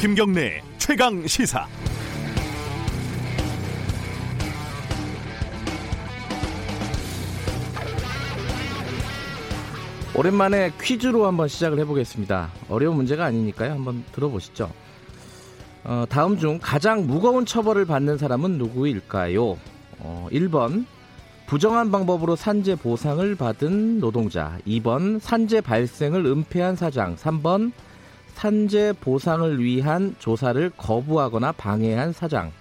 김경래 최강 시사. 오랜만에 퀴즈로 한번 시작을 해보겠습니다. 어려운 문제가 아니니까요. 한번 들어보시죠. 어, 다음 중 가장 무거운 처벌을 받는 사람은 누구일까요? 어, 1번 부정한 방법으로 산재 보상을 받은 노동자 2번 산재 발생을 은폐한 사장 3번 산재 보상을 위한 조사를 거부하거나 방해한 사장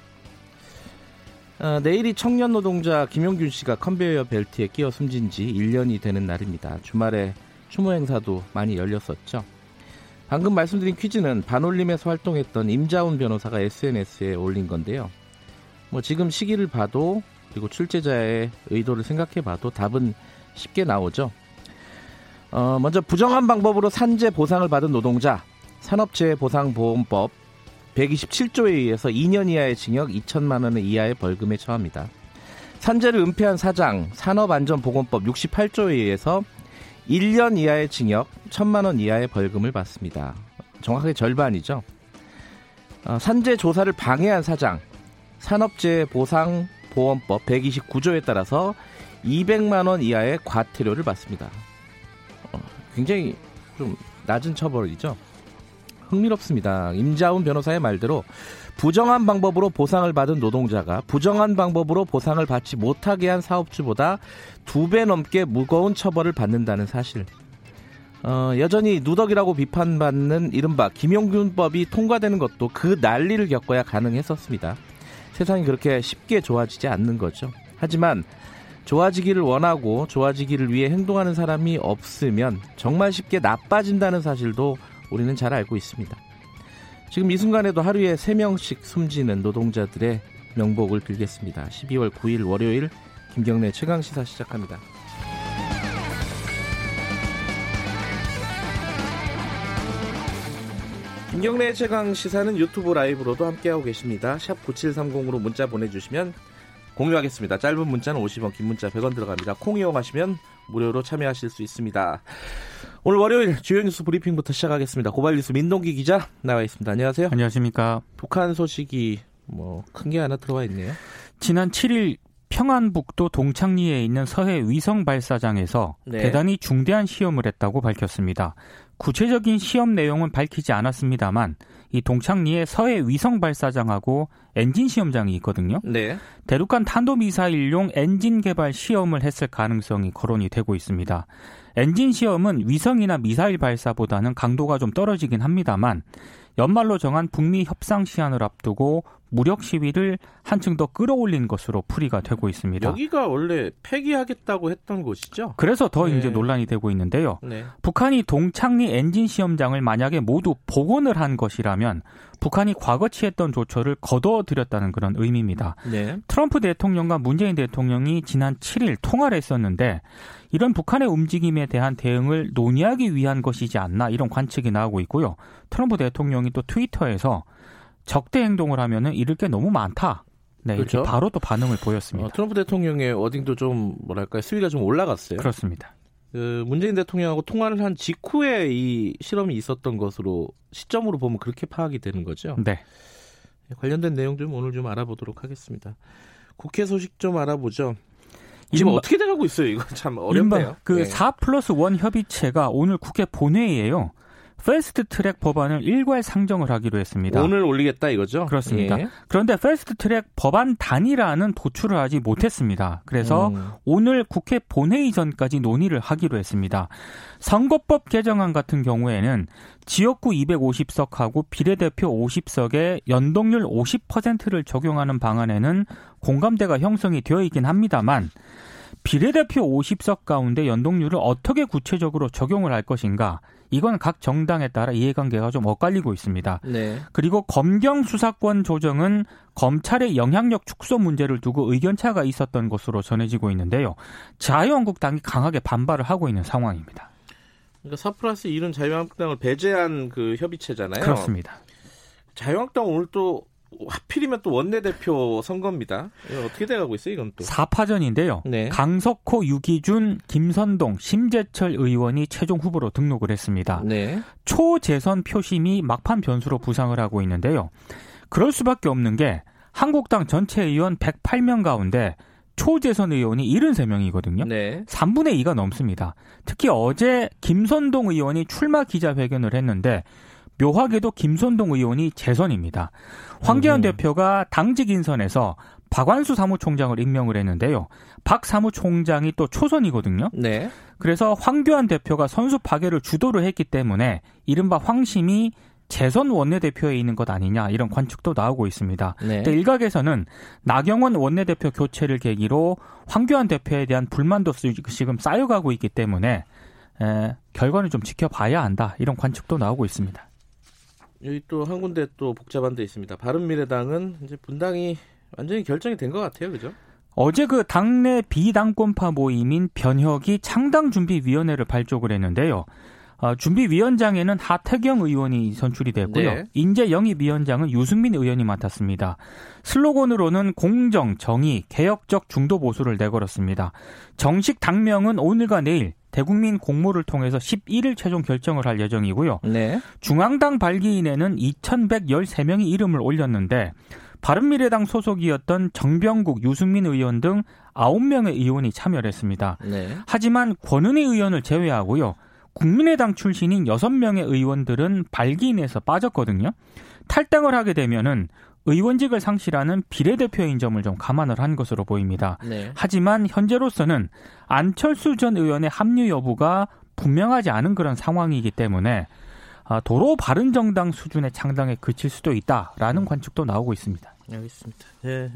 어, 내일이 청년 노동자 김용균 씨가 컨베이어 벨트에 끼어 숨진 지 1년이 되는 날입니다. 주말에 추모 행사도 많이 열렸었죠. 방금 말씀드린 퀴즈는 반올림에서 활동했던 임자훈 변호사가 SNS에 올린 건데요. 뭐 지금 시기를 봐도 그리고 출제자의 의도를 생각해 봐도 답은 쉽게 나오죠. 어, 먼저 부정한 방법으로 산재 보상을 받은 노동자 산업재해보상보험법 127조에 의해서 2년 이하의 징역 2천만 원 이하의 벌금에 처합니다. 산재를 은폐한 사장 산업안전보건법 68조에 의해서 1년 이하의 징역 1천만 원 이하의 벌금을 받습니다. 정확하게 절반이죠. 어, 산재 조사를 방해한 사장 산업재해보상보험법 129조에 따라서 200만 원 이하의 과태료를 받습니다. 어, 굉장히 좀 낮은 처벌이죠. 흥미롭습니다. 임자훈 변호사의 말대로 부정한 방법으로 보상을 받은 노동자가 부정한 방법으로 보상을 받지 못하게 한 사업주보다 두 배 넘게 무거운 처벌을 받는다는 사실. 어, 여전히 누덕이라고 비판받는 이른바 김용균법이 통과되는 것도 그 난리를 겪어야 가능했었습니다. 세상이 그렇게 쉽게 좋아지지 않는 거죠. 하지만 좋아지기를 원하고 좋아지기를 위해 행동하는 사람이 없으면 정말 쉽게 나빠진다는 사실도 우리는 잘 알고 있습니다. 지금 이 순간에도 하루에 3명씩 숨지는 노동자들의 명복을 빌겠습니다. 12월 9일 월요일 김경래 최강시사 시작합니다. 김경래 최강 시사는 유튜브 라이브로도 함께하고 계십니다. 샵 9730으로 문자 보내주시면 공유하겠습니다. 짧은 문자는 50원, 긴 문자 100원 들어갑니다. 콩 이용하시면 무료로 참여하실 수 있습니다. 오늘 월요일 주요 뉴스 브리핑부터 시작하겠습니다. 고발 뉴스 민동기 기자 나와 있습니다. 안녕하세요. 안녕하십니까. 북한 소식이 뭐 큰 게 하나 들어와 있네요. 지난 7일 평안북도 동창리에 있는 서해 위성 발사장에서 네. 대단히 중대한 시험을 했다고 밝혔습니다. 구체적인 시험 내용은 밝히지 않았습니다만 이 동창리에 서해 위성 발사장하고 엔진 시험장이 있거든요. 네. 대륙간 탄도미사일용 엔진 개발 시험을 했을 가능성이 거론이 되고 있습니다. 엔진 시험은 위성이나 미사일 발사보다는 강도가 좀 떨어지긴 합니다만 연말로 정한 북미 협상 시한을 앞두고 무력 시위를 한층 더 끌어올린 것으로 풀이가 되고 있습니다. 여기가 원래 폐기하겠다고 했던 곳이죠? 그래서 더 네. 이제 논란이 되고 있는데요. 네. 북한이 동창리 엔진 시험장을 만약에 모두 복원을 한 것이라면 북한이 과거 취했던 조처를 거둬들였다는 그런 의미입니다. 네. 트럼프 대통령과 문재인 대통령이 지난 7일 통화를 했었는데 이런 북한의 움직임에 대한 대응을 논의하기 위한 것이지 않나 이런 관측이 나오고 있고요. 트럼프 대통령이 또 트위터에서 적대 행동을 하면은 잃을 게 너무 많다. 네, 그렇죠? 바로 또 반응을 보였습니다. 어, 트럼프 대통령의 wording도 좀 뭐랄까 수위가 좀 올라갔어요. 그렇습니다. 그 문재인 대통령하고 통화를 한 직후에 이 실험이 있었던 것으로 시점으로 보면 그렇게 파악이 되는 거죠. 네. 관련된 내용 좀 오늘 좀 알아보도록 하겠습니다. 국회 소식 좀 알아보죠. 지금 어떻게 돼가고 있어요? 이거 참 어렵네요. 그4 플러스 1 협의체가 오늘 국회 본회의에요. 패스트 트랙 법안을 일괄 상정을 하기로 했습니다. 오늘 올리겠다 이거죠? 그렇습니다. 예. 그런데 패스트 트랙 법안 단일화는 도출을 하지 못했습니다. 그래서 음. 오늘 국회 본회의 전까지 논의를 하기로 했습니다. 선거법 개정안 같은 경우에는 지역구 250석하고 비례대표 50석에 연동률 50%를 적용하는 방안에는 공감대가 형성이 되어 있긴 합니다만 비례대표 50석 가운데 연동률을 어떻게 구체적으로 적용을 할 것인가 이건 각 정당에 따라 이해관계가 좀 엇갈리고 있습니다. 네. 그리고 검경 수사권 조정은 검찰의 영향력 축소 문제를 두고 의견차가 있었던 것으로 전해지고 있는데요. 자유한국당이 강하게 반발을 하고 있는 상황입니다. 그러니까 4 플러스 1은 자유한국당을 배제한 그 협의체잖아요. 그렇습니다. 자유한국당 오늘 또 하필이면 또 원내대표 선거입니다. 어떻게 돼가고 있어요, 이건 또? 4파전인데요. 네. 강석호, 유기준, 김선동, 심재철 의원이 최종 후보로 등록을 했습니다. 네. 초재선 표심이 막판 변수로 부상을 하고 있는데요. 그럴 수밖에 없는 게 한국당 전체 의원 108명 가운데 초재선 의원이 73명이거든요. 네. 3분의 2가 넘습니다. 특히 어제 김선동 의원이 출마 기자회견을 했는데 묘하게도 김선동 의원이 재선입니다. 황교안 음. 대표가 당직 인선에서 박완수 사무총장을 임명을 했는데요. 박 사무총장이 또 초선이거든요. 네. 그래서 황교안 대표가 선수 파괴를 주도를 했기 때문에 이른바 황심이 재선 원내대표에 있는 것 아니냐 이런 관측도 나오고 있습니다. 네. 일각에서는 나경원 원내대표 교체를 계기로 황교안 대표에 대한 불만도 지금 쌓여가고 있기 때문에 에, 결과는 좀 지켜봐야 한다 이런 관측도 나오고 있습니다. 여기 또 한 군데 또 복잡한 데 있습니다. 바른미래당은 이제 분당이 완전히 결정이 된 것 같아요, 그죠? 어제 그 당내 비당권파 모임인 변혁이 창당준비위원회를 발족을 했는데요. 어, 준비위원장에는 하태경 의원이 선출이 됐고요. 네. 인재영입위원장은 유승민 의원이 맡았습니다. 슬로건으로는 공정, 정의, 개혁적 중도 보수를 내걸었습니다. 정식 당명은 오늘과 내일 대국민 공모를 통해서 11일 최종 결정을 할 예정이고요. 네. 중앙당 발기인에는 2,113명이 이름을 올렸는데 바른미래당 소속이었던 정병국, 유승민 의원 등 9명의 의원이 참여를 했습니다. 네. 하지만 권은희 의원을 제외하고요. 국민의당 출신인 6명의 의원들은 발기인에서 빠졌거든요. 탈당을 하게 되면은 의원직을 상실하는 비례대표인 점을 좀 감안을 한 것으로 보입니다. 네. 하지만 현재로서는 안철수 전 의원의 합류 여부가 분명하지 않은 그런 상황이기 때문에 아, 도로 바른 정당 수준의 창당에 그칠 수도 있다라는 음. 관측도 나오고 있습니다. 알겠습니다. 네,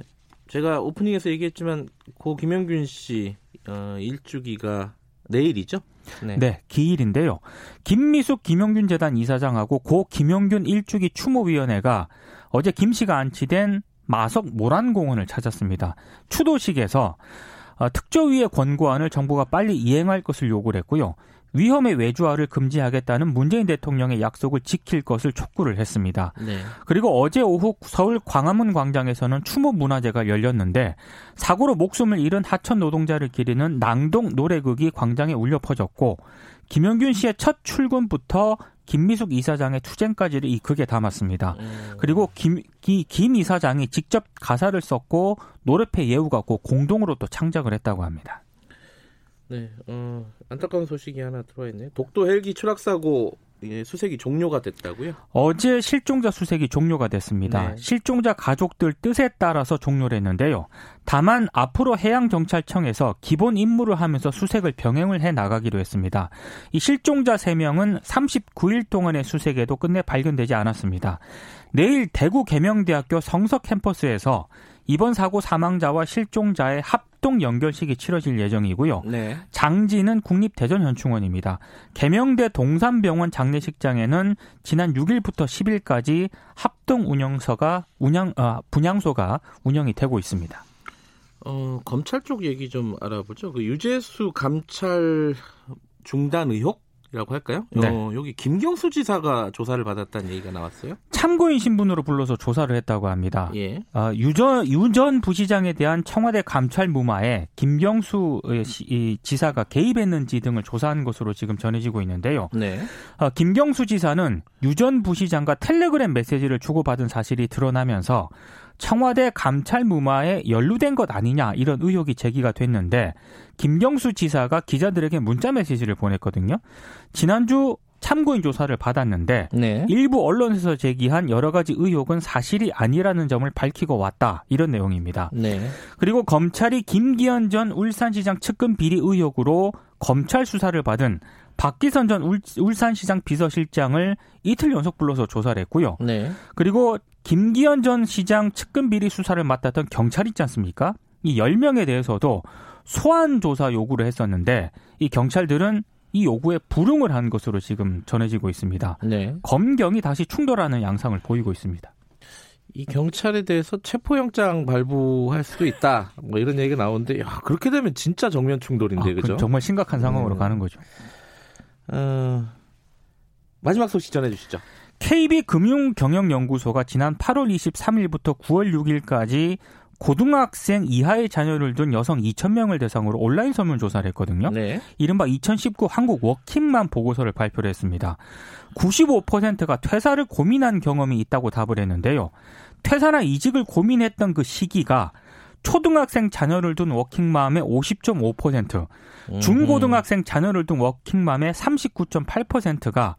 제가 오프닝에서 얘기했지만 고 김영균 씨 어, 일주기가 내일이죠? 네. 네, 기일인데요. 김미숙 김영균 재단 이사장하고 고 김영균 일주기 추모위원회가 어제 김 씨가 안치된 마석 모란공원을 찾았습니다. 추도식에서 어, 특조위의 권고안을 정부가 빨리 이행할 것을 요구를 했고요. 위험의 외주화를 금지하겠다는 문재인 대통령의 약속을 지킬 것을 촉구를 했습니다. 네. 그리고 어제 오후 서울 광화문 광장에서는 추모 문화제가 열렸는데 사고로 목숨을 잃은 하청 노동자를 기리는 낭독 노래극이 광장에 울려 퍼졌고 김용균 씨의 첫 출근부터 김미숙 이사장의 투쟁까지를 이 극에 담았습니다. 음. 그리고 김, 기, 김 이사장이 직접 가사를 썼고 노래패 예우가 고 공동으로 또 창작을 했다고 합니다. 네, 어, 안타까운 소식이 하나 들어와 있네요. 독도 헬기 추락 사고 예, 수색이 종료가 됐다고요? 어제 실종자 수색이 종료가 됐습니다. 네. 실종자 가족들 뜻에 따라서 종료를 했는데요. 다만 앞으로 해양경찰청에서 기본 임무를 하면서 수색을 병행을 해 나가기로 했습니다. 이 실종자 3명은 39일 동안의 수색에도 끝내 발견되지 않았습니다. 내일 대구 계명대학교 성석 캠퍼스에서 이번 사고 사망자와 실종자의 합 동 연결식이 치러질 예정이고요. 네. 장지는 국립대전현충원입니다. 계명대 동산병원 장례식장에는 지난 6일부터 10일까지 합동 운영서가 운영 아, 분향소가 운영이 되고 있습니다. 어, 검찰 쪽 얘기 좀 알아보죠. 그 유재수 감찰 중단 의혹 이라고 할까요? 네. 어, 여기 김경수 지사가 조사를 받았다는 얘기가 나왔어요. 참고인 신분으로 불러서 조사를 했다고 합니다. 예. 어, 유전 유전 부시장에 대한 청와대 감찰 무마에 김경수 지사가 개입했는지 등을 조사한 것으로 지금 전해지고 있는데요. 네. 어, 김경수 지사는 유전 부시장과 텔레그램 메시지를 주고받은 사실이 드러나면서 청와대 감찰 무마에 연루된 것 아니냐 이런 의혹이 제기가 됐는데 김경수 지사가 기자들에게 문자 메시지를 보냈거든요. 지난주 참고인 조사를 받았는데 네. 일부 언론에서 제기한 여러 가지 의혹은 사실이 아니라는 점을 밝히고 왔다 이런 내용입니다. 네. 그리고 검찰이 김기현 전 울산시장 측근 비리 의혹으로 검찰 수사를 받은 박기선 전 울, 울산시장 비서실장을 이틀 연속 불러서 조사를 했고요. 네. 그리고 김기현 전 시장 측근 비리 수사를 맡았던 경찰 있지 않습니까? 이 10명에 대해서도 소환 조사 요구를 했었는데 이 경찰들은 이 요구에 불응을 한 것으로 지금 전해지고 있습니다. 네. 검경이 다시 충돌하는 양상을 보이고 있습니다. 이 경찰에 대해서 체포영장 발부할 수도 있다. 뭐 이런 얘기가 나오는데, 야, 그렇게 되면 진짜 정면 충돌인데, 아, 그죠? 정말 심각한 상황으로 음. 가는 거죠. 어, 마지막 소식 전해주시죠. KB금융경영연구소가 지난 8월 23일부터 9월 6일까지 고등학생 이하의 자녀를 둔 여성 2,000명을 대상으로 온라인 설문 조사를 했거든요. 네. 이른바 2019 한국 워킹맘 보고서를 발표를 했습니다. 95%가 퇴사를 고민한 경험이 있다고 답을 했는데요. 퇴사나 이직을 고민했던 그 시기가 초등학생 자녀를 둔 워킹맘의 50.5%, 중고등학생 자녀를 둔 워킹맘의 39.8%가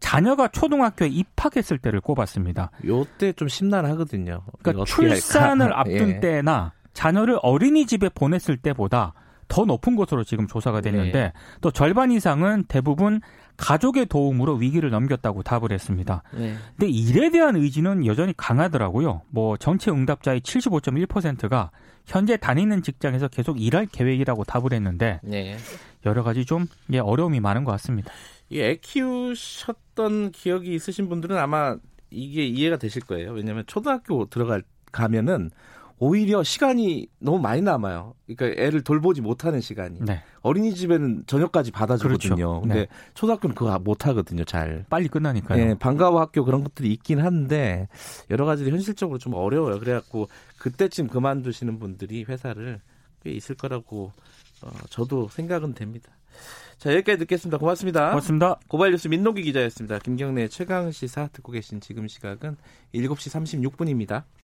자녀가 초등학교에 입학했을 때를 꼽았습니다. 요때 좀 심란하거든요. 그러니까 출산을 앞둔 예. 때나 자녀를 어린이집에 보냈을 때보다 더 높은 것으로 지금 조사가 됐는데 네. 또 절반 이상은 대부분 가족의 도움으로 위기를 넘겼다고 답을 했습니다. 네. 근데 일에 대한 의지는 여전히 강하더라고요. 뭐 전체 응답자의 75.1%가 현재 다니는 직장에서 계속 일할 계획이라고 답을 했는데 네. 여러 가지 좀 예, 어려움이 많은 것 같습니다. 애 키우셨던 기억이 있으신 분들은 아마 이게 이해가 되실 거예요. 왜냐하면 초등학교 들어갈 가면은 오히려 시간이 너무 많이 남아요. 그러니까 애를 돌보지 못하는 시간이. 네. 어린이집에는 저녁까지 받아주거든요. 그렇죠. 근데 네. 초등학교는 그거 못 하거든요. 잘. 빨리 끝나니까요. 네, 방과후 학교 그런 것들이 있긴 한데 여러 가지로 현실적으로 좀 어려워요. 그래갖고 그때쯤 그만두시는 분들이 회사를 꽤 있을 거라고 어, 저도 생각은 됩니다. 자, 여기까지 듣겠습니다. 고맙습니다. 고맙습니다. 고발뉴스 민노기 기자였습니다. 김경래 최강 시사 듣고 계신 지금 시각은 7시 36분입니다.